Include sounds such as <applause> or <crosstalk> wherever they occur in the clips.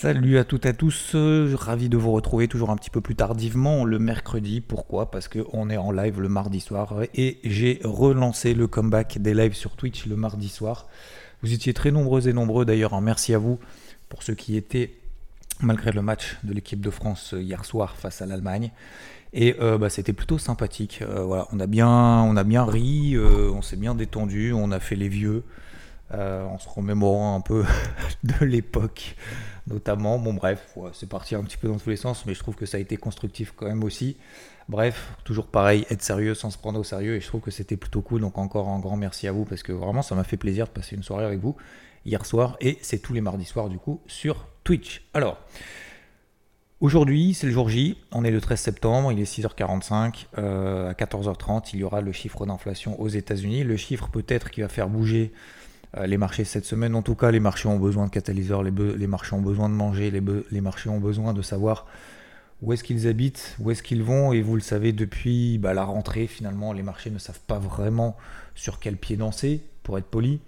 Salut à toutes et à tous, euh, ravi de vous retrouver toujours un petit peu plus tardivement le mercredi. Pourquoi? Parce qu'on est en live le mardi soir et j'ai relancé le comeback des lives sur Twitch le mardi soir. Vous étiez très nombreux et nombreux d'ailleurs, hein. merci à vous pour ceux qui étaient malgré le match de l'équipe de France euh, hier soir face à l'Allemagne. Et euh, bah, c'était plutôt sympathique. voilà, on a bien, on a bien ri, on s'est bien détendu, on a fait les vieux. En se remémorant un peu <laughs> de l'époque notamment. Bon, bref, c'est parti un petit peu dans tous les sens, mais je trouve que ça a été constructif quand même aussi. Bref, toujours pareil, être sérieux sans se prendre au sérieux, et je trouve que c'était plutôt cool. Donc, encore un grand merci à vous parce que vraiment, ça m'a fait plaisir de passer une soirée avec vous hier soir, et c'est tous les mardis soirs du coup sur Twitch. Alors. Aujourd'hui, c'est le jour J, on est le 13 septembre, il est 6h45, euh, à 14h30, il y aura le chiffre d'inflation aux États-Unis, le chiffre peut-être qui va faire bouger euh, les marchés cette semaine. En tout cas, les marchés ont besoin de catalyseurs, les, marchés ont besoin de manger, les, marchés ont besoin de savoir où est-ce qu'ils habitent, où est-ce qu'ils vont. Et vous le savez, depuis bah, la rentrée, finalement, les marchés ne savent pas vraiment sur quel pied danser, pour être poli.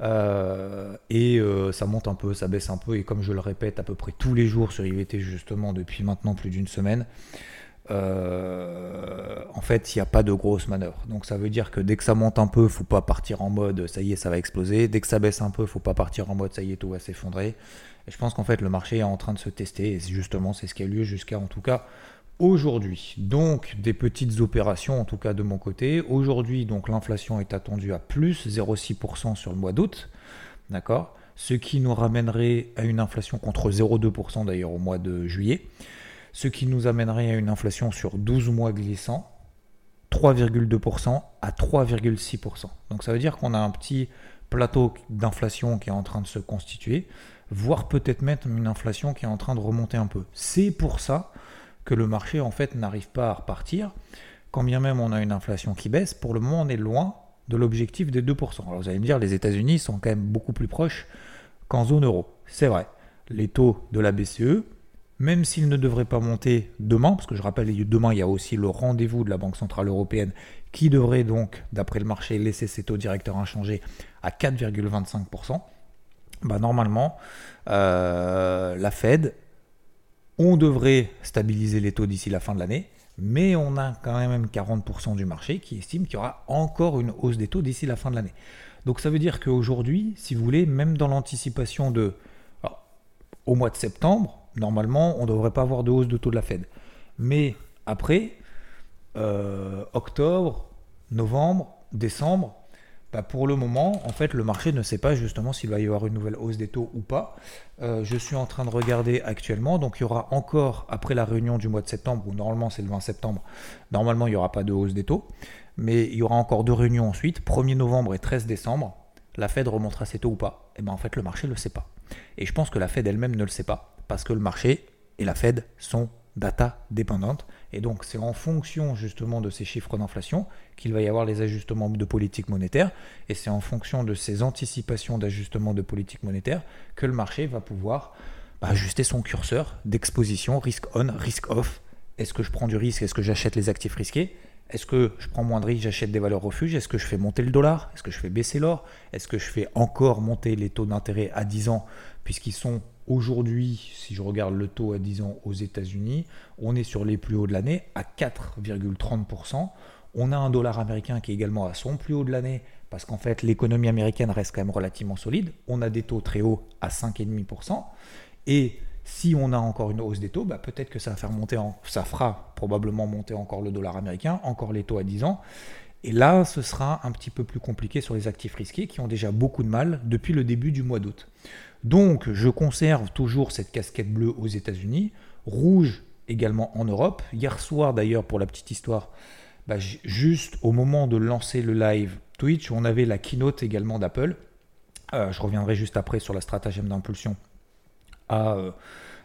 Euh, et euh, ça monte un peu, ça baisse un peu. Et comme je le répète à peu près tous les jours sur IVT, justement, depuis maintenant plus d'une semaine, euh, en fait, il n'y a pas de grosse manœuvre. Donc ça veut dire que dès que ça monte un peu, faut pas partir en mode ça y est, ça va exploser. Dès que ça baisse un peu, faut pas partir en mode ça y est, tout va s'effondrer. Et je pense qu'en fait, le marché est en train de se tester. Et justement, c'est ce qui a lieu jusqu'à en tout cas aujourd'hui. Donc des petites opérations en tout cas de mon côté. Aujourd'hui, donc l'inflation est attendue à plus 0,6% sur le mois d'août. D'accord? Ce qui nous ramènerait à une inflation contre 0,2% d'ailleurs au mois de juillet ce qui nous amènerait à une inflation sur 12 mois glissant, 3,2% à 3,6%. Donc ça veut dire qu'on a un petit plateau d'inflation qui est en train de se constituer, voire peut-être même une inflation qui est en train de remonter un peu. C'est pour ça que le marché en fait n'arrive pas à repartir. Quand bien même on a une inflation qui baisse, pour le moment on est loin de l'objectif des 2%. Alors vous allez me dire, les États-Unis sont quand même beaucoup plus proches qu'en zone euro. C'est vrai. Les taux de la BCE même s'il ne devrait pas monter demain, parce que je rappelle, demain, il y a aussi le rendez-vous de la Banque Centrale Européenne qui devrait donc, d'après le marché, laisser ses taux directeurs inchangés à 4,25%. Bah, normalement, euh, la Fed, on devrait stabiliser les taux d'ici la fin de l'année, mais on a quand même 40% du marché qui estime qu'il y aura encore une hausse des taux d'ici la fin de l'année. Donc ça veut dire qu'aujourd'hui, si vous voulez, même dans l'anticipation de... au mois de septembre, normalement, on ne devrait pas avoir de hausse de taux de la Fed. Mais après, euh, octobre, novembre, décembre, bah, pour le moment, en fait, le marché ne sait pas justement s'il va y avoir une nouvelle hausse des taux ou pas. Euh, je suis en train de regarder actuellement, donc il y aura encore, après la réunion du mois de septembre, où normalement c'est le 20 septembre, normalement il n'y aura pas de hausse des taux, mais il y aura encore deux réunions ensuite, 1er novembre et 13 décembre, la Fed remontera ses taux ou pas. Et eh bien en fait, le marché ne le sait pas. Et je pense que la Fed elle-même ne le sait pas parce que le marché et la Fed sont data dépendantes. Et donc, c'est en fonction justement de ces chiffres d'inflation qu'il va y avoir les ajustements de politique monétaire. Et c'est en fonction de ces anticipations d'ajustement de politique monétaire que le marché va pouvoir bah, ajuster son curseur d'exposition, risk on, risk off. Est-ce que je prends du risque? Est-ce que j'achète les actifs risqués? Est-ce que je prends moins de risques, j'achète des valeurs refuges? Est-ce que je fais monter le dollar? Est-ce que je fais baisser l'or? Est-ce que je fais encore monter les taux d'intérêt à 10 ans? Puisqu'ils sont Aujourd'hui, si je regarde le taux à 10 ans aux États-Unis, on est sur les plus hauts de l'année à 4,30%. On a un dollar américain qui est également à son plus haut de l'année parce qu'en fait l'économie américaine reste quand même relativement solide. On a des taux très hauts à 5,5%. Et si on a encore une hausse des taux, bah, peut-être que ça, va faire monter ça fera probablement monter encore le dollar américain, encore les taux à 10 ans. Et là, ce sera un petit peu plus compliqué sur les actifs risqués qui ont déjà beaucoup de mal depuis le début du mois d'août. Donc je conserve toujours cette casquette bleue aux États-Unis, rouge également en Europe. Hier soir d'ailleurs, pour la petite histoire, bah, juste au moment de lancer le live Twitch, on avait la keynote également d'Apple. Euh, je reviendrai juste après sur la stratagème d'impulsion à, euh,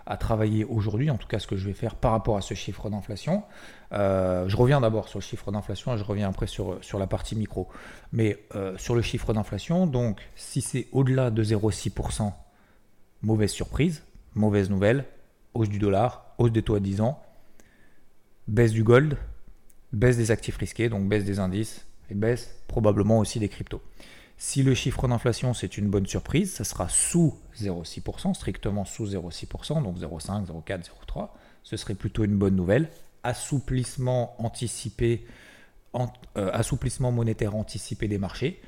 à, travailler aujourd'hui, en tout cas ce que je vais faire par rapport à ce chiffre d'inflation. Euh, je reviens d'abord sur le chiffre d'inflation et je reviens après sur, sur la partie micro. Mais sur le chiffre d'inflation, donc si c'est au-delà de 0,6%, mauvaise surprise, mauvaise nouvelle, hausse du dollar, hausse des taux à 10 ans, baisse du gold, baisse des actifs risqués, donc baisse des indices, et baisse probablement aussi des cryptos. Si le chiffre d'inflation, c'est une bonne surprise, ça sera sous 0,6%, strictement sous 0,6%, donc 0,5, 0,4, 0,3. Ce serait plutôt une bonne nouvelle. Assouplissement anticipé, euh, assouplissement monétaire anticipé des marchés,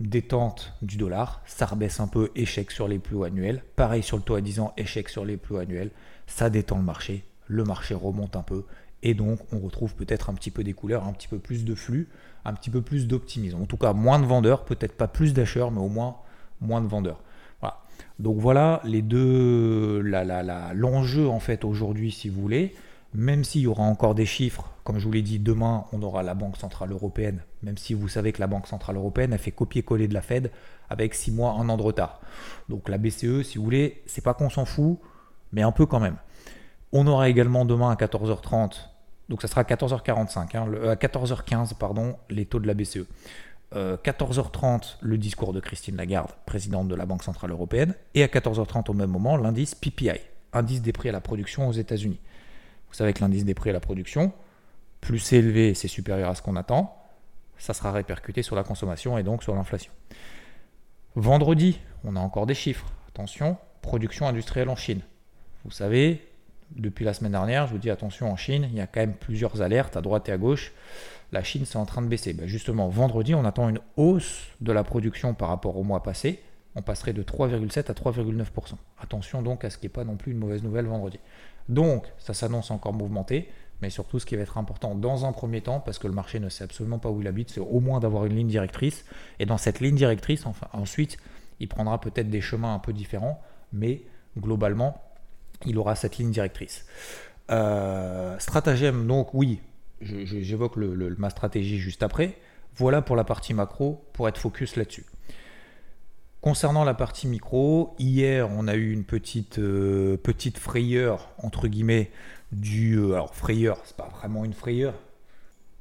détente du dollar, ça rebaisse un peu, échec sur les plus annuels. Pareil sur le taux à 10 ans, échec sur les plus annuels. Ça détend le marché, le marché remonte un peu et donc on retrouve peut-être un petit peu des couleurs, un petit peu plus de flux, un petit peu plus d'optimisme. En tout cas, moins de vendeurs, peut-être pas plus d'acheteurs, mais au moins moins de vendeurs. Voilà. Donc voilà les deux, l'enjeu en fait aujourd'hui, si vous voulez, même s'il y aura encore des chiffres, comme je vous l'ai dit, demain on aura la Banque Centrale Européenne, même si vous savez que la Banque Centrale Européenne a fait copier-coller de la Fed avec 6 mois, un an de retard. Donc la BCE, si vous voulez, c'est pas qu'on s'en fout, mais un peu quand même. On aura également demain à 14h30, donc ça sera à 14h45, hein, à 14h15, pardon, les taux de la BCE. 14h30, euh, le discours de Christine Lagarde, présidente de la Banque Centrale Européenne, et à 14h30 au même moment, l'indice PPI, indice des prix à la production aux États-Unis. Vous savez que l'indice des prix à la production, plus c'est élevé, c'est supérieur à ce qu'on attend, ça sera répercuté sur la consommation et donc sur l'inflation. Vendredi, on a encore des chiffres. Attention, production industrielle en Chine. Vous savez, depuis la semaine dernière, je vous dis attention en Chine, il y a quand même plusieurs alertes à droite et à gauche. La Chine, c'est en train de baisser. Ben, justement, vendredi, on attend une hausse de la production par rapport au mois passé. On passerait de 3,7 à 3,9%. Attention donc à ce qui n'est pas non plus une mauvaise nouvelle vendredi. Donc, ça s'annonce encore mouvementé, mais surtout ce qui va être important dans un premier temps, parce que le marché ne sait absolument pas où il habite, c'est au moins d'avoir une ligne directrice. Et dans cette ligne directrice, enfin, ensuite, il prendra peut-être des chemins un peu différents, mais globalement, il aura cette ligne directrice. Euh, stratagème, donc oui, j'évoque ma stratégie juste après. Voilà pour la partie macro, pour être focus là-dessus. Concernant la partie micro, hier on a eu une petite, euh, petite frayeur, entre guillemets, du... Euh, alors frayeur, c'est pas vraiment une frayeur,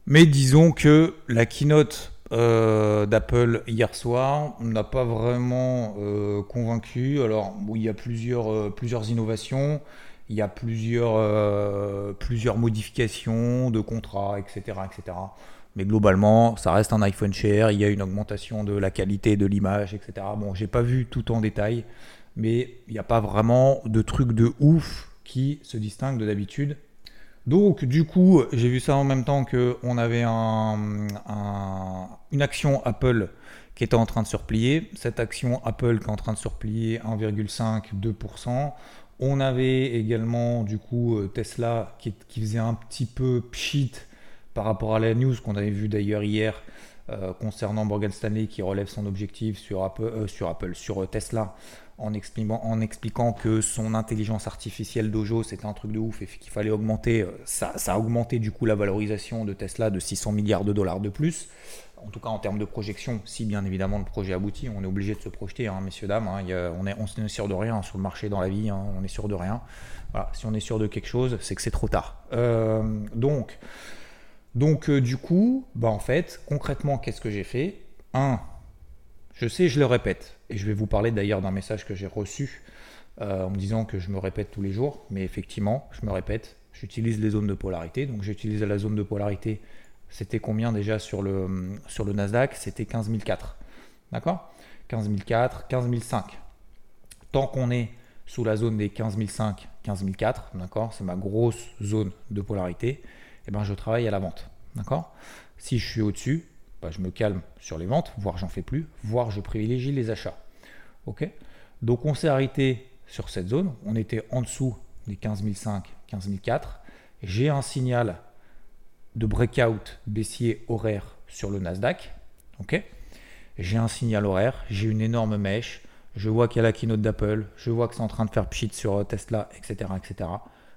mais disons que la keynote euh, d'Apple hier soir n'a pas vraiment euh, convaincu. Alors, il y a plusieurs, euh, plusieurs innovations, il y a plusieurs, plusieurs modifications de contrats, etc., etc. Mais globalement, ça reste un iPhone cher, il y a une augmentation de la qualité de l'image, etc. Bon, j'ai pas vu tout en détail, mais il n'y a pas vraiment de truc de ouf qui se distingue de d'habitude. Donc, du coup, j'ai vu ça en même temps qu'on avait une action Apple qui était en train de se replier. Cette action Apple qui est en train de se replier 1,5-2%. On avait également, du coup, euh, Tesla qui, faisait un petit peu pchit par rapport à la news qu'on avait vu d'ailleurs hier euh, concernant Morgan Stanley qui relève son objectif sur Apple, euh, sur, Apple, sur Tesla en expliquant, que son intelligence artificielle Dojo c'était un truc de ouf et qu'il fallait augmenter, euh, ça, a augmenté du coup la valorisation de Tesla de 600 milliards de dollars de plus. En tout cas en termes de projection, si bien évidemment le projet aboutit, on est obligé de se projeter, hein, messieurs, dames. Hein. on, est, on sûr de rien sur le marché, dans la vie, hein, on est sûr de rien. Si on est sûr de quelque chose, c'est que c'est trop tard. Euh, donc, donc euh, du coup, bah, en fait, concrètement, qu'est-ce que j'ai fait? Un, je sais, je le répète, et je vais vous parler d'ailleurs d'un message que j'ai reçu euh, en me disant que je me répète tous les jours, mais effectivement, je me répète, j'utilise les zones de polarité, donc j'utilise la zone de polarité, c'était combien déjà sur le, sur le Nasdaq? C'était 15004, d'accord? 15004, 15005. Tant qu'on est sous la zone des 15005, 15004, d'accord C'est ma grosse zone de polarité, et eh ben je travaille à la vente, d'accord? Si je suis au-dessus, bah, je me calme sur les ventes, voire j'en fais plus, voire je privilégie les achats. Donc on s'est arrêté sur cette zone, on était en dessous des 15005, 15004. J'ai un signal de breakout baissier horaire sur le Nasdaq. J'ai un signal horaire, j'ai une énorme mèche, je vois qu'il y a la keynote d'Apple, je vois que c'est en train de faire pchit sur euh, Tesla, etc., etc.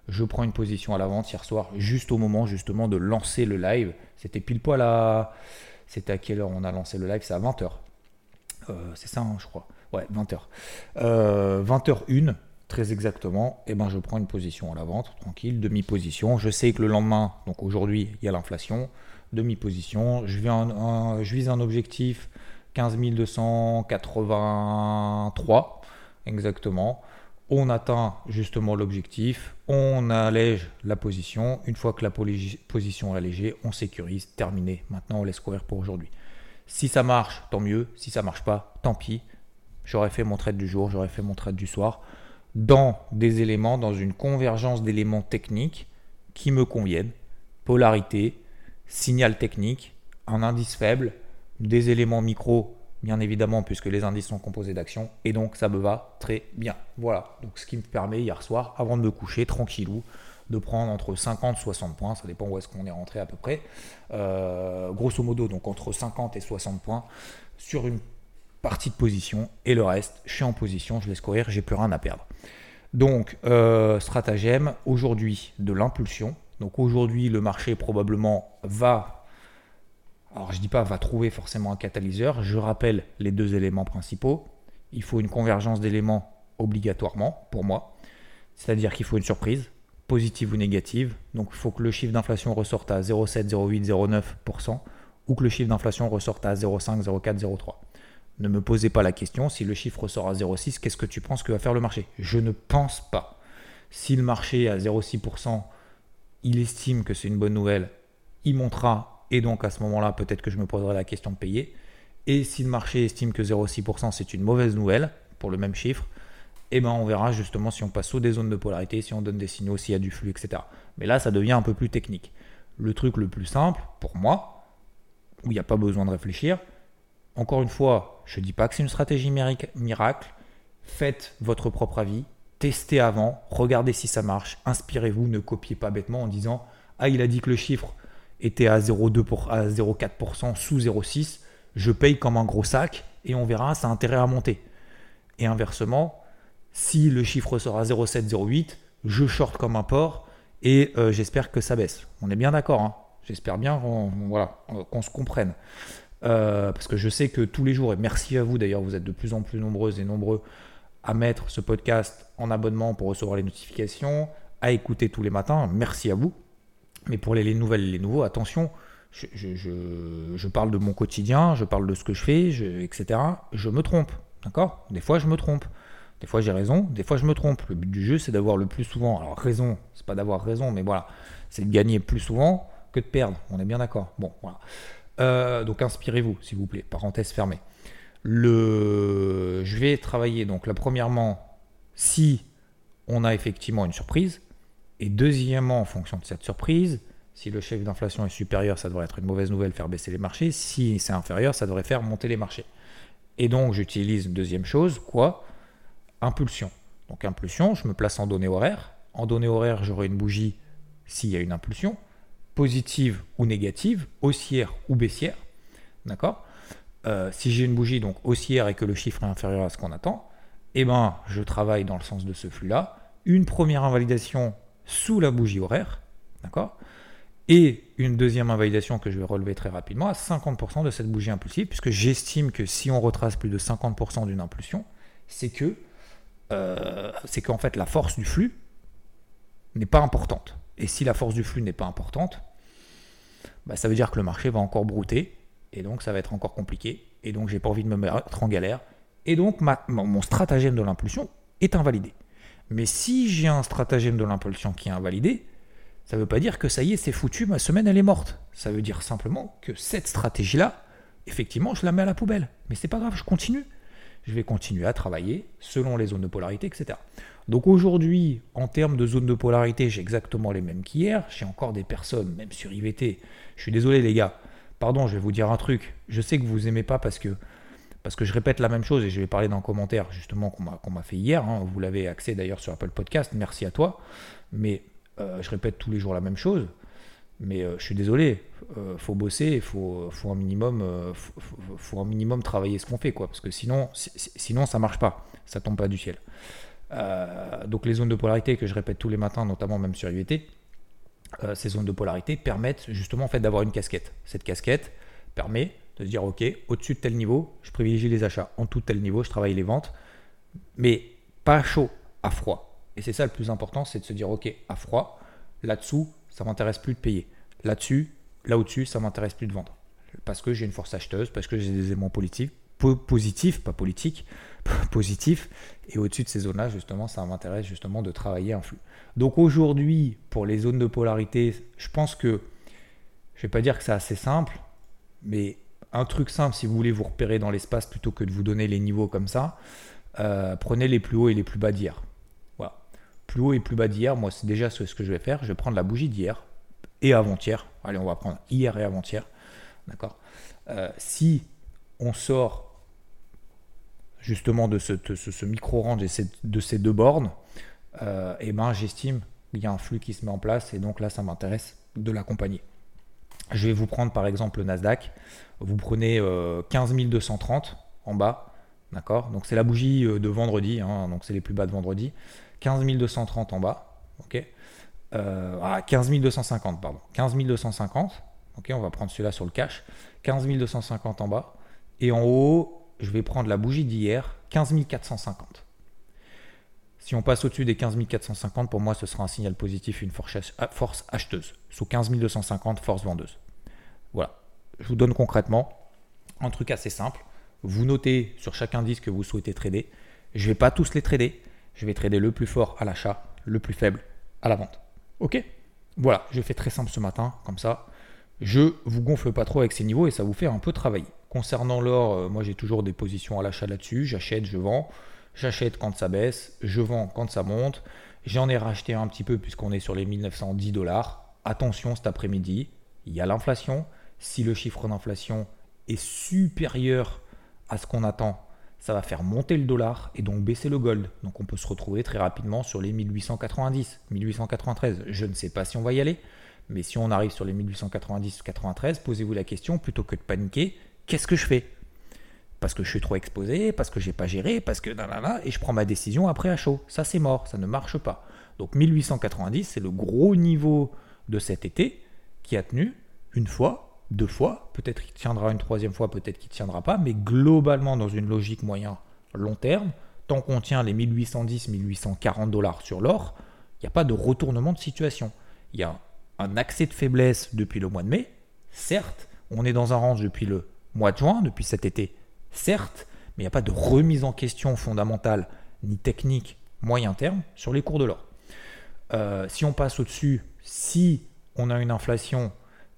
Je prends une position à la vente hier soir, juste au moment justement de lancer le live. C'était pile poil à c'était à quelle heure on a lancé le live? C'est à 20h. Euh, c'est ça, hein, je crois. Ouais, 20h. 20h1, très exactement. Et eh ben, je prends une position à la vente, tranquille, demi-position. Je sais que le lendemain, donc aujourd'hui, il y a l'inflation. Demi-position. Je, je vise un objectif 15 283 exactement on atteint justement l'objectif, on allège la position. Une fois que la position est allégée, on sécurise, terminé. Maintenant, on laisse courir pour aujourd'hui. Si ça marche, tant mieux. Si ça marche pas, tant pis. J'aurais fait mon trade du jour, j'aurais fait mon trade du soir dans des éléments, dans une convergence d'éléments techniques qui me conviennent. Polarité, signal technique, un indice faible, des éléments micro, bien évidemment, puisque les indices sont composés d'actions, et donc ça me va très bien. Voilà, donc ce qui me permet hier soir, avant de me coucher, tranquillou, de prendre entre 50 et 60 points, ça dépend où est-ce qu'on est rentré à peu près, euh, grosso modo, donc entre 50 et 60 points sur une partie de position, et le reste, je suis en position, je laisse courir, j'ai plus rien à perdre. Donc, euh, stratagème, aujourd'hui, de l'impulsion. Donc aujourd'hui, le marché probablement va, alors je dis pas va trouver forcément un catalyseur, je rappelle les deux éléments principaux. Il faut une convergence d'éléments obligatoirement, pour moi. C'est-à-dire qu'il faut une surprise, positive ou négative. Donc il faut que le chiffre d'inflation ressorte à 0,7, 0,8, 0,9%, ou que le chiffre d'inflation ressorte à 0,5, 0,4, 0,3. Ne me posez pas la question, si le chiffre ressort à 0,6, qu'est-ce que tu penses que va faire le marché? Je ne pense pas. Si le marché à 0,6%, il estime que c'est une bonne nouvelle, il montera, et donc à ce moment-là, peut-être que je me poserai la question de payer. Et si le marché estime que 0,6% c'est une mauvaise nouvelle, pour le même chiffre, eh ben on verra justement si on passe sous des zones de polarité, si on donne des signaux, s'il y a du flux, etc. Mais là, ça devient un peu plus technique. Le truc le plus simple, pour moi, où il n'y a pas besoin de réfléchir, encore une fois, je ne dis pas que c'est une stratégie miracle. Faites votre propre avis. Testez avant. Regardez si ça marche. Inspirez-vous. Ne copiez pas bêtement en disant Ah, il a dit que le chiffre était à 0,2 à 0,4% sous 0,6. Je paye comme un gros sac et on verra, ça a intérêt à monter. Et inversement, si le chiffre sort à 0,7, 0,8, je short comme un porc et euh, j'espère que ça baisse. On est bien d'accord. Hein J'espère bien voilà, qu'on se comprenne. Euh, parce que je sais que tous les jours, et merci à vous d'ailleurs, vous êtes de plus en plus nombreuses et nombreux à mettre ce podcast en abonnement pour recevoir les notifications, à écouter tous les matins. Merci à vous. Mais pour les, nouvelles les nouveaux, attention, je, parle de mon quotidien, je parle de ce que je fais, etc. Je me trompe. D'accord? Des fois, je me trompe. Des fois, j'ai raison, des fois, je me trompe. Le but du jeu, c'est d'avoir le plus souvent. Alors, raison, c'est pas d'avoir raison, mais voilà, c'est de gagner plus souvent que de perdre. On est bien d'accord. Bon, voilà. Euh, donc inspirez-vous, s'il vous plaît. Parenthèse fermée. Le... Je vais travailler, donc là, premièrement, si on a effectivement une surprise, et deuxièmement, en fonction de cette surprise, si le chef d'inflation est supérieur, ça devrait être une mauvaise nouvelle, faire baisser les marchés. Si c'est inférieur, ça devrait faire monter les marchés. Et donc, j'utilise une deuxième chose, quoi? Impulsion. Donc, impulsion, je me place en données horaires. En données horaires, j'aurai une bougie s'il y a une impulsion positive ou négative, haussière ou baissière. D'accord? Euh, Si j'ai une bougie donc haussière et que le chiffre est inférieur à ce qu'on attend, eh ben, je travaille dans le sens de ce flux-là. Une première invalidation sous la bougie horaire, d'accord? Et une deuxième invalidation que je vais relever très rapidement à 50% de cette bougie impulsive, puisque j'estime que si on retrace plus de 50% d'une impulsion, c'est que euh, c'est qu'en fait la force du flux n'est pas importante. Et si la force du flux n'est pas importante, bah, ça veut dire que le marché va encore brouter, et donc ça va être encore compliqué, et donc j'ai pas envie de me mettre en galère, et donc mon stratagème de l'impulsion est invalidé. Mais si j'ai un stratagème de l'impulsion qui est invalidé, ça ne veut pas dire que ça y est, c'est foutu, ma semaine elle est morte. Ça veut dire simplement que cette stratégie-là, effectivement, je la mets à la poubelle. Mais c'est pas grave, je continue. Je vais continuer à travailler selon les zones de polarité, etc. Donc aujourd'hui, en termes de zone de polarité, j'ai exactement les mêmes qu'hier. J'ai encore des personnes, même sur IVT. Je suis désolé les gars. Pardon, je vais vous dire un truc. Je sais que vous aimez pas parce que parce que je répète la même chose et je vais parler d'un commentaire justement qu'on m'a fait hier. Hein. Vous l'avez accès d'ailleurs sur Apple Podcast. Merci à toi. Mais euh, je répète tous les jours la même chose. Mais euh, je suis désolé, euh, faut bosser, il faut, faut, un minimum, faut, un minimum travailler ce qu'on fait, quoi, parce que sinon, sinon ça marche pas, ça tombe pas du ciel. Euh, donc les zones de polarité que je répète tous les matins, notamment même sur euh, ces zones de polarité permettent justement en fait d'avoir une casquette. Cette casquette permet de dire ok, au-dessus de tel niveau, je privilégie les achats. En tout tel niveau, je travaille les ventes, mais pas chaud, à froid. Et c'est ça le plus important, c'est de se dire ok, à froid, là-dessous, ça m'intéresse plus de payer. Là-dessus, là au-dessus, ça m'intéresse plus de vendre. Parce que j'ai une force acheteuse, parce que j'ai des éléments politiques, positifs, pas politiques, <laughs> positifs. Et au-dessus de ces zones-là, justement, ça m'intéresse justement de travailler un flux. Donc aujourd'hui, pour les zones de polarité, je pense que, je vais pas dire que c'est assez simple, mais un truc simple si vous voulez vous repérer dans l'espace plutôt que de vous donner les niveaux comme ça. Euh, prenez les plus hauts et les plus bas d'hier. Voilà. Plus haut et plus bas d'hier, moi c'est déjà ce, que je vais faire. Je vais prendre la bougie d'hier et avant-hier. Allez, on va prendre hier et avant-hier. D'accord? Euh, Si on sort justement de ce, micro-range de ces deux bornes, et euh, eh ben j'estime qu'il y a un flux qui se met en place et donc là ça m'intéresse de l'accompagner. Je vais vous prendre par exemple le Nasdaq. Vous prenez 15 euh, 230 en bas, d'accord? Donc c'est la bougie euh, de vendredi, hein, donc c'est les plus bas de vendredi. 15 230 en bas, ok? Ah, 15 250, pardon. 15 250, ok? On va prendre celui-là sur le cash. 15 250 en bas. Et en haut, je vais prendre la bougie d'hier, 15 450. Si on passe au-dessus des 15 450, pour moi, ce sera un signal positif, une force acheteuse. Sous 15 250, force vendeuse. Voilà. Je vous donne concrètement un truc assez simple. Vous notez sur chaque indice que vous souhaitez trader. Je ne vais pas tous les trader. Je vais trader le plus fort à l'achat, le plus faible à la vente. Ok? Voilà, je fais très simple ce matin, comme ça. Je vous gonfle pas trop avec ces niveaux et ça vous fait un peu travailler. Concernant l'or, euh, moi j'ai toujours des positions à l'achat là-dessus. J'achète, je vends. J'achète quand ça baisse, je vends quand ça monte. J'en ai racheté un petit peu puisqu'on est sur les 1910 dollars. Attention cet après-midi, il y a l'inflation. Si le chiffre d'inflation est supérieur à ce qu'on attend, ça va faire monter le dollar et donc baisser le gold. Donc on peut se retrouver très rapidement sur les 1890, 1893. Je ne sais pas si on va y aller, mais si on arrive sur les 1890-93, posez-vous la question, plutôt que de paniquer, qu'est-ce que je fais? Parce que je suis trop exposé, parce que j'ai pas géré, parce que nanana, et je prends ma décision après à chaud. Ça c'est mort, ça ne marche pas. Donc 1890, c'est le gros niveau de cet été qui a tenu une fois, deux fois, peut-être qu'il tiendra une troisième fois, peut-être qu'il ne tiendra pas, mais globalement dans une logique moyen long terme, tant qu'on tient les 1810, 1840 dollars sur l'or, il n'y a pas de retournement de situation. Il y a un accès de faiblesse depuis le mois de mai, certes, on est dans un range depuis le mois de juin, depuis cet été certes, mais il n'y a pas de remise en question fondamentale ni technique moyen terme sur les cours de l'or. Euh, si on passe au-dessus, si on a une inflation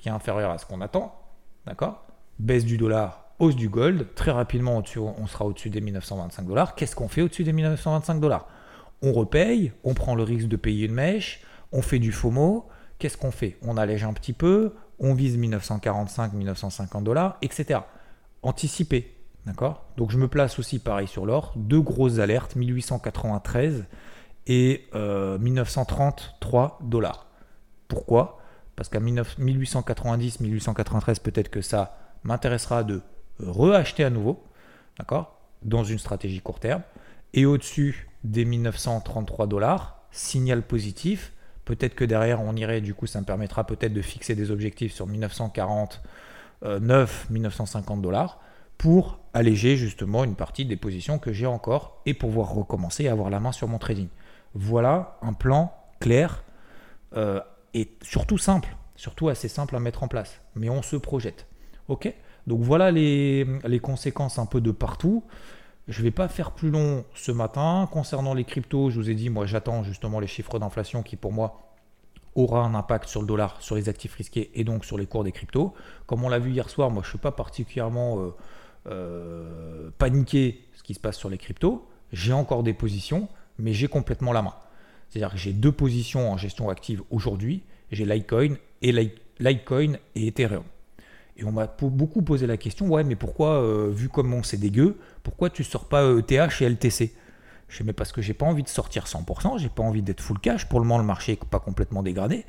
qui est inférieure à ce qu'on attend, d'accord? Baisse du dollar, hausse du gold, très rapidement on sera au-dessus des 1925 dollars. Qu'est-ce qu'on fait au-dessus des 1925 dollars? On repaye, on prend le risque de payer une mèche, on fait du FOMO. Qu'est-ce qu'on fait? On allège un petit peu, on vise 1945, 1950 dollars, etc. Anticiper. D'accord? Donc je me place aussi pareil sur l'or. Deux grosses alertes, 1893 et 1933 euh, dollars. Pourquoi? Parce qu'à 1890, 1893, peut-être que ça m'intéressera de reacheter à nouveau, d'accord Dans une stratégie court terme. Et au-dessus des 1933 dollars, signal positif. Peut-être que derrière, on irait, du coup, ça me permettra peut-être de fixer des objectifs sur 1949, 1950 dollars pour alléger justement une partie des positions que j'ai encore et pouvoir recommencer à avoir la main sur mon trading. Voilà un plan clair euh, et surtout simple, surtout assez simple à mettre en place. Mais on se projette. Ok? Donc voilà les, les, conséquences un peu de partout. Je ne vais pas faire plus long ce matin. Concernant les cryptos, je vous ai dit, moi j'attends justement les chiffres d'inflation qui pour moi aura un impact sur le dollar, sur les actifs risqués et donc sur les cours des cryptos. Comme on l'a vu hier soir, moi je ne suis pas particulièrement... Euh, euh, paniquer ce qui se passe sur les cryptos. J'ai encore des positions, mais j'ai complètement la main. C'est-à-dire que j'ai deux positions en gestion active aujourd'hui. J'ai Litecoin et Litecoin et Ethereum. Et on m'a beaucoup posé la question, ouais, mais pourquoi, euh, vu comment c'est dégueu, pourquoi tu sors pas ETH et LTC Je dis, mais parce que j'ai pas envie de sortir 100%, j'ai pas envie d'être full cash. Pour le moment, le marché n'est pas complètement dégradé.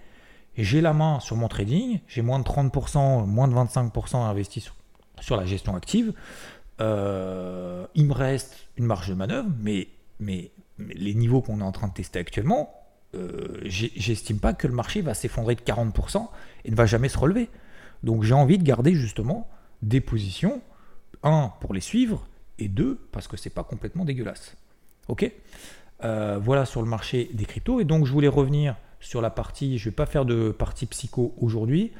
J'ai la main sur mon trading, j'ai moins de 30%, moins de 25% investi sur, sur la gestion active. Euh, il me reste une marge de manœuvre, mais, mais, les niveaux qu'on est en train de tester actuellement, euh, j'estime pas que le marché va s'effondrer de 40% et ne va jamais se relever. Donc j'ai envie de garder justement des positions, un, pour les suivre, et deux, parce que c'est pas complètement dégueulasse. Ok? Euh, Voilà sur le marché des cryptos. Et donc je voulais revenir sur la partie, je vais pas faire de partie psycho aujourd'hui.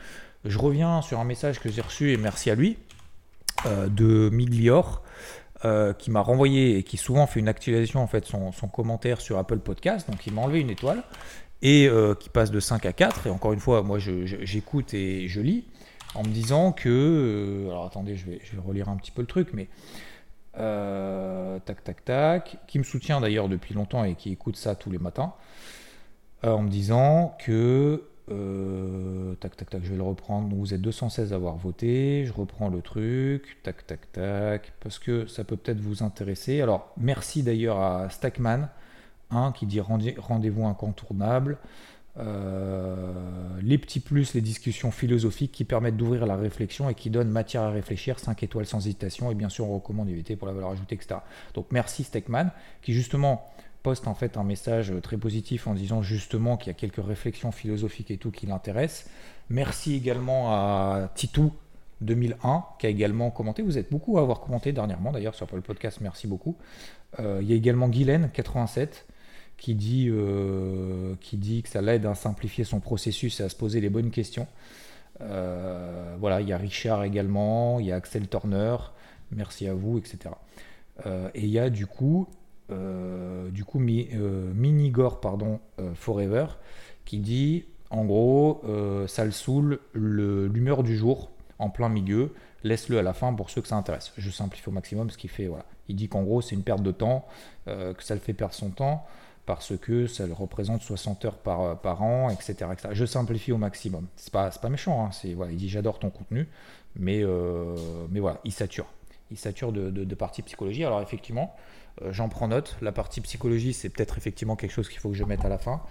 Je reviens sur un message que j'ai reçu et merci à lui. Euh, de Miglior. Euh, qui m'a renvoyé et qui souvent fait une actualisation en fait son, commentaire sur Apple Podcast. Donc il m'a enlevé une étoile et euh, qui passe de 5 à 4. Et encore une fois, moi j'écoute et je lis. en me disant que. alors attendez, je vais, je vais relire un petit peu le truc, mais. tac, tac, tac. Qui me soutient d'ailleurs depuis longtemps et qui écoute ça tous les matins. en me disant que euh, tac, tac, tac, je vais le reprendre. vous êtes 216 à avoir voté. Je reprends le truc. Tac, tac, tac. Parce que ça peut peut-être vous intéresser. Alors, merci d'ailleurs à Stackman, hein, qui dit rendez-vous incontournable. Euh, les petits plus, les discussions philosophiques qui permettent d'ouvrir la réflexion et qui donnent matière à réfléchir, 5 étoiles sans hésitation, et bien sûr on recommande d'éviter pour la valeur ajoutée, etc. Donc merci Stackman, qui justement poste en fait un message très positif en disant justement qu'il y a quelques réflexions philosophiques et tout qui l'intéressent. Merci également à Titou 2001 qui a également commenté. Vous êtes beaucoup à avoir commenté dernièrement d'ailleurs sur le podcast, merci beaucoup. Euh, il y a également Guylaine 87 qui dit, euh, qui dit que ça l'aide à simplifier son processus et à se poser les bonnes questions. Euh, voilà, il y a Richard également, il y a Axel Turner, merci à vous, etc. et il y a du coup du coup euh, Minigore pardon, euh, Forever qui dit en gros ça le saoule l'humeur du jour en plein milieu, laisse-le à la fin pour ceux que ça intéresse. Je simplifie au maximum ce qu'il fait. Voilà. Il dit qu'en gros c'est une perte de temps, que ça le fait perdre son temps parce que ça le représente 60 heures par, an, etc., Je simplifie au maximum. C'est pas, méchant, hein. voilà, il dit j'adore ton contenu, mais, mais voilà, il sature. Il de partie psychologie. Alors effectivement, euh, j'en prends note. La partie psychologie, c'est peut-être effectivement quelque chose qu'il faut que je mette à la fin.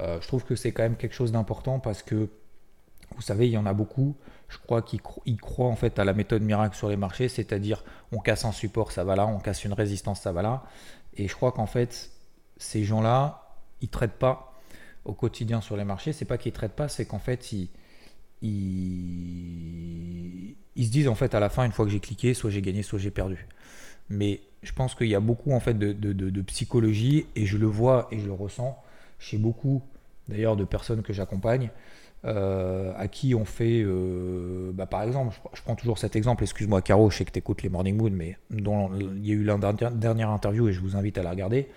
Euh, je trouve que c'est quand même quelque chose d'important parce que, vous savez, il y en a beaucoup, je crois, qui croient en fait à la méthode miracle sur les marchés, c'est-à-dire on casse un support, ça va là, on casse une résistance, ça va là. Et je crois qu'en fait, ces gens-là, ils ne traitent pas au quotidien sur les marchés. C'est pas qu'ils ne traitent pas, c'est qu'en fait, ils, ils, se disent en fait à la fin, une fois que j'ai cliqué, soit j'ai gagné, soit j'ai perdu. Mais je pense qu'il y a beaucoup en fait de, psychologie et je le vois et je le ressens chez beaucoup d'ailleurs de personnes que j'accompagne euh, à qui on fait euh, bah, par exemple je, prends toujours cet exemple excuse-moi Caro je sais que tu écoutes les Morning Moon mais dont il y a eu la dernière interview et je vous invite à la regarder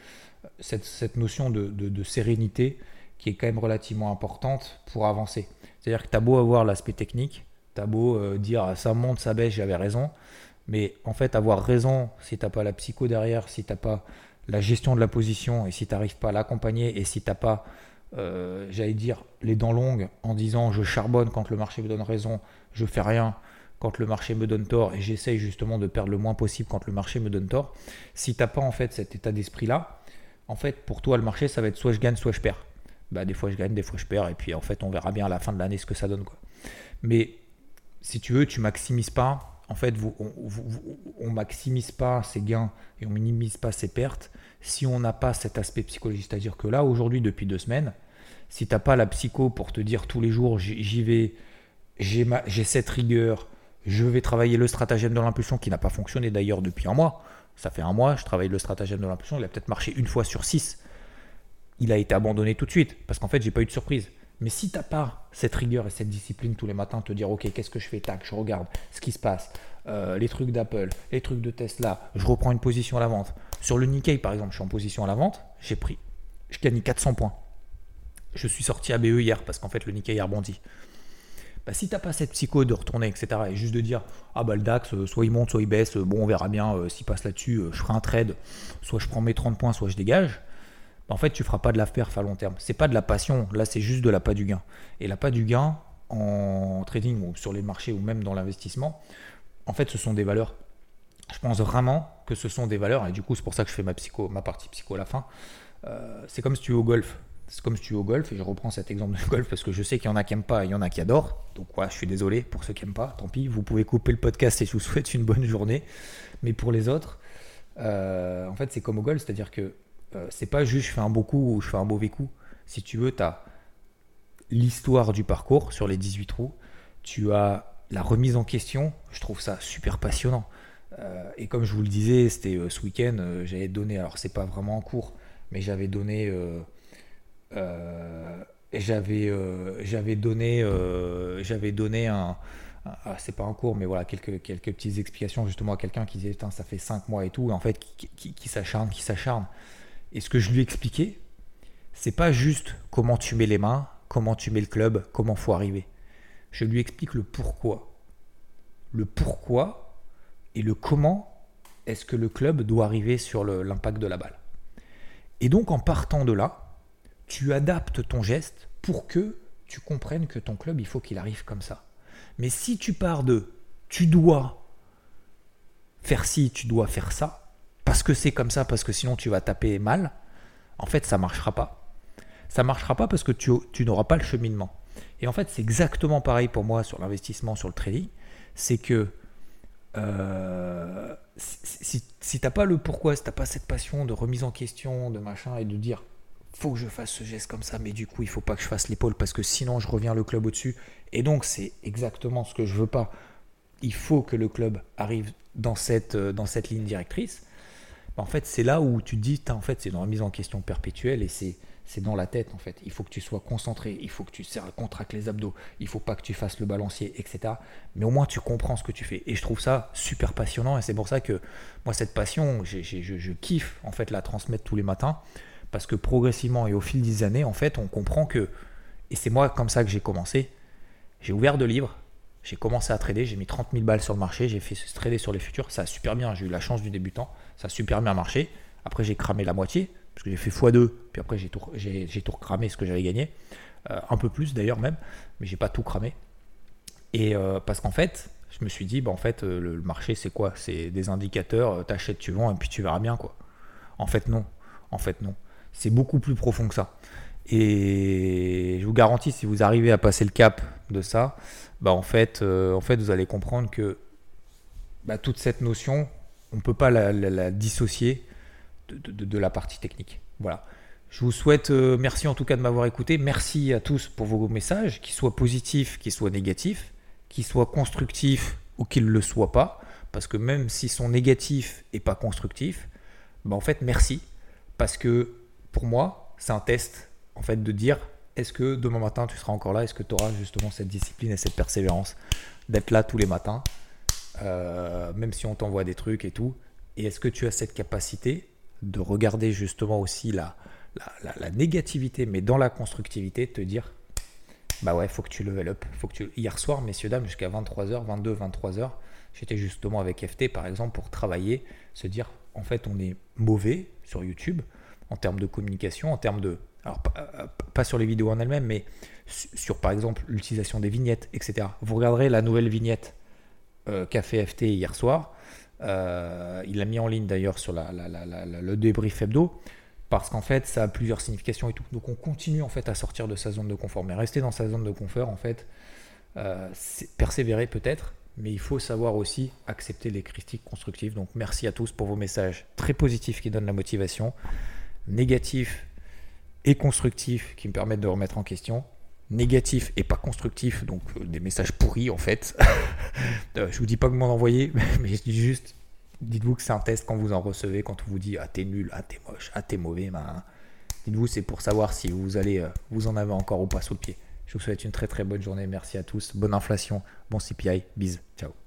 cette, notion de, sérénité qui est quand même relativement importante pour avancer c'est à dire que tu as beau avoir l'aspect technique tu as beau euh, dire ça monte ça baisse j'avais raison mais en fait, avoir raison, si tu n'as pas la psycho derrière, si tu n'as pas la gestion de la position et si tu n'arrives pas à l'accompagner et si tu n'as pas, euh, j'allais dire, les dents longues en disant je charbonne quand le marché me donne raison, je fais rien quand le marché me donne tort et j'essaye justement de perdre le moins possible quand le marché me donne tort. Si tu n'as pas en fait cet état d'esprit-là, en fait, pour toi, le marché, ça va être soit je gagne, soit je perds. Bah, des fois, je gagne, des fois, je perds. Et puis, en fait, on verra bien à la fin de l'année ce que ça donne. Quoi. Mais si tu veux, tu maximises pas en fait, vous, on, maximise pas ses gains et on minimise pas ses pertes si on n'a pas cet aspect psychologique. C'est-à-dire que là, aujourd'hui, depuis deux semaines, si tu n'as pas la psycho pour te dire tous les jours, j'y vais, j'ai cette rigueur, je vais travailler le stratagème de l'impulsion qui n'a pas fonctionné d'ailleurs depuis un mois. Ça fait un mois, je travaille le stratagème de l'impulsion, il a peut-être marché une fois sur six. Il a été abandonné tout de suite parce qu'en fait, j'ai pas eu de surprise. Mais si tu n'as pas cette rigueur et cette discipline tous les matins, te dire ok, qu'est-ce que je fais Tac, je regarde ce qui se passe, euh, les trucs d'Apple, les trucs de Tesla, je reprends une position à la vente. Sur le Nikkei, par exemple, je suis en position à la vente, j'ai pris, je gagne 400 points. Je suis sorti à BE hier parce qu'en fait le Nikkei a rebondi. Bah, si n'as pas cette psycho de retourner, etc., et juste de dire ah bah le DAX, euh, soit il monte, soit il baisse, euh, bon on verra bien s'il passe là-dessus, je ferai un trade, soit je prends mes 30 points, soit je dégage en fait, tu feras pas de la perf à long terme. C'est pas de la passion, là, c'est juste de la pas du gain. Et la pas du gain en trading ou sur les marchés ou même dans l'investissement, en fait, ce sont des valeurs. Je pense vraiment que ce sont des valeurs, et du coup, c'est pour ça que je fais ma, psycho, ma partie psycho à la fin. Euh, c'est comme si tu es au golf. C'est comme si tu es au golf, et je reprends cet exemple de golf parce que je sais qu'il y en a qui n'aiment pas et il y en a qui adorent. Donc, voilà, je suis désolé pour ceux qui n'aiment pas, tant pis. Vous pouvez couper le podcast et je vous <laughs> souhaite une bonne journée. Mais pour les autres, euh, en fait, c'est comme au golf, c'est-à-dire que euh, c'est pas juste je fais un beau coup ou je fais un mauvais coup. Si tu veux, tu as l'histoire du parcours sur les 18 trous, tu as la remise en question, je trouve ça super passionnant. Euh, et comme je vous le disais, c'était euh, ce week-end, j'avais donné, alors c'est pas vraiment en cours, mais j'avais donné, j'avais, j'avais donné, j'avais donné un, ah, c'est pas un cours, mais voilà, quelques, quelques petites explications justement à quelqu'un qui disait, ça fait 5 mois et tout, et en fait, qui, qui, qui s'acharne, qui s'acharne. Et ce que je lui expliquais, c'est pas juste comment tu mets les mains, comment tu mets le club, comment faut arriver. Je lui explique le pourquoi. le pourquoi et le comment est-ce que le club doit arriver sur l'impact de la balle. Et donc en partant de là, tu adaptes ton geste pour que tu comprennes que ton club, il faut qu'il arrive comme ça. Mais si tu pars de tu dois faire ci, tu dois faire ça, parce que c'est comme ça, parce que sinon tu vas taper mal, en fait ça marchera pas. Ça marchera pas parce que tu, n'auras pas le cheminement. Et en fait c'est exactement pareil pour moi sur l'investissement, sur le trading, c'est que euh, si, si tu n'as pas le pourquoi, si tu n'as pas cette passion de remise en question, de machin, et de dire faut que je fasse ce geste comme ça, mais du coup, il faut pas que je fasse l'épaule parce que sinon je reviens le club au-dessus. Et donc, c'est exactement ce que je veux pas. Il faut que le club arrive dans cette, euh, dans cette ligne directrice. Bah, en fait, c'est là où tu te dis, en fait, c'est dans la mise en question perpétuelle et c'est c'est dans la tête en fait. Il faut que tu sois concentré, il faut que tu serres, contractes les abdos, il faut pas que tu fasses le balancier, etc. Mais au moins tu comprends ce que tu fais. Et je trouve ça super passionnant et c'est pour ça que moi cette passion, je, kiffe en fait la transmettre tous les matins parce que progressivement et au fil des années, en fait, on comprend que, et c'est moi comme ça que j'ai commencé, j'ai ouvert deux livres, j'ai commencé à trader, j'ai mis 30 000 balles sur le marché, j'ai fait trader sur les futurs, ça a super bien, j'ai eu la chance du débutant, ça a super bien marché. Après, j'ai cramé la moitié, parce que j'ai fait x2, puis après, j'ai tout, j'ai, cramé ce que j'avais gagné, euh, un peu plus d'ailleurs même, mais j'ai pas tout cramé. Et euh, parce qu'en fait, je me suis dit, bah, en fait, euh, le, marché, c'est quoi? C'est des indicateurs, t'achètes, tu vends, et puis tu verras bien, quoi. En fait, non. En fait, non c'est beaucoup plus profond que ça. Et je vous garantis, si vous arrivez à passer le cap de ça, bah en, fait, euh, en fait, vous allez comprendre que bah, toute cette notion, on ne peut pas la, dissocier de, la partie technique. Voilà. Je vous souhaite, euh, merci en tout cas de m'avoir écouté. Merci à tous pour vos messages, qu'ils soient positifs, qu'ils soient négatifs, qu'ils soient constructifs ou qu'ils ne le soient pas. Parce que même s'ils sont négatifs et pas constructifs, bah en fait, merci. Parce que pour moi, c'est un test en fait de dire est-ce que demain matin tu seras encore là? Est-ce que tu auras justement cette discipline et cette persévérance d'être là tous les matins, euh, même si on t'envoie des trucs et tout? Et est-ce que tu as cette capacité de regarder justement aussi la, négativité, mais dans la constructivité, te dire bah ouais, faut que tu level up. Faut que tu... Hier soir, messieurs, dames, jusqu'à 23h, 22, 23h, j'étais justement avec FT par exemple pour travailler, se dire en fait on est mauvais sur YouTube en termes de communication, en termes de... Alors, euh, pas, sur les vidéos en elles-mêmes, mais sur, par exemple, l'utilisation des vignettes, etc. Vous regarderez la nouvelle vignette euh, fait FT hier soir. Euh, il l'a mis en ligne d'ailleurs sur la, le débrief hebdo parce qu'en fait ça a plusieurs significations et tout. Donc on continue en fait à sortir de sa zone de confort. Mais rester dans sa zone de confort en fait, c'est persévérer peut-être, mais il faut savoir aussi accepter les critiques constructives. Donc merci à tous pour vos messages très positifs qui donnent la motivation négatif et constructif qui me permettent de remettre en question. Négatif et pas constructif, donc euh, des messages pourris en fait. <laughs> Euh, je vous dis pas que m'en envoyer, <laughs> mais je dis juste, dites-vous que c'est un test quand vous en recevez, quand on vous dit ah t'es nul, ah t'es moche, ah t'es mauvais, dites-vous c'est pour savoir si vous allez euh, vous en avez encore ou pas sous le pied. Je vous souhaite une très très bonne journée, merci à tous, bonne inflation, bon CPI, bis, ciao.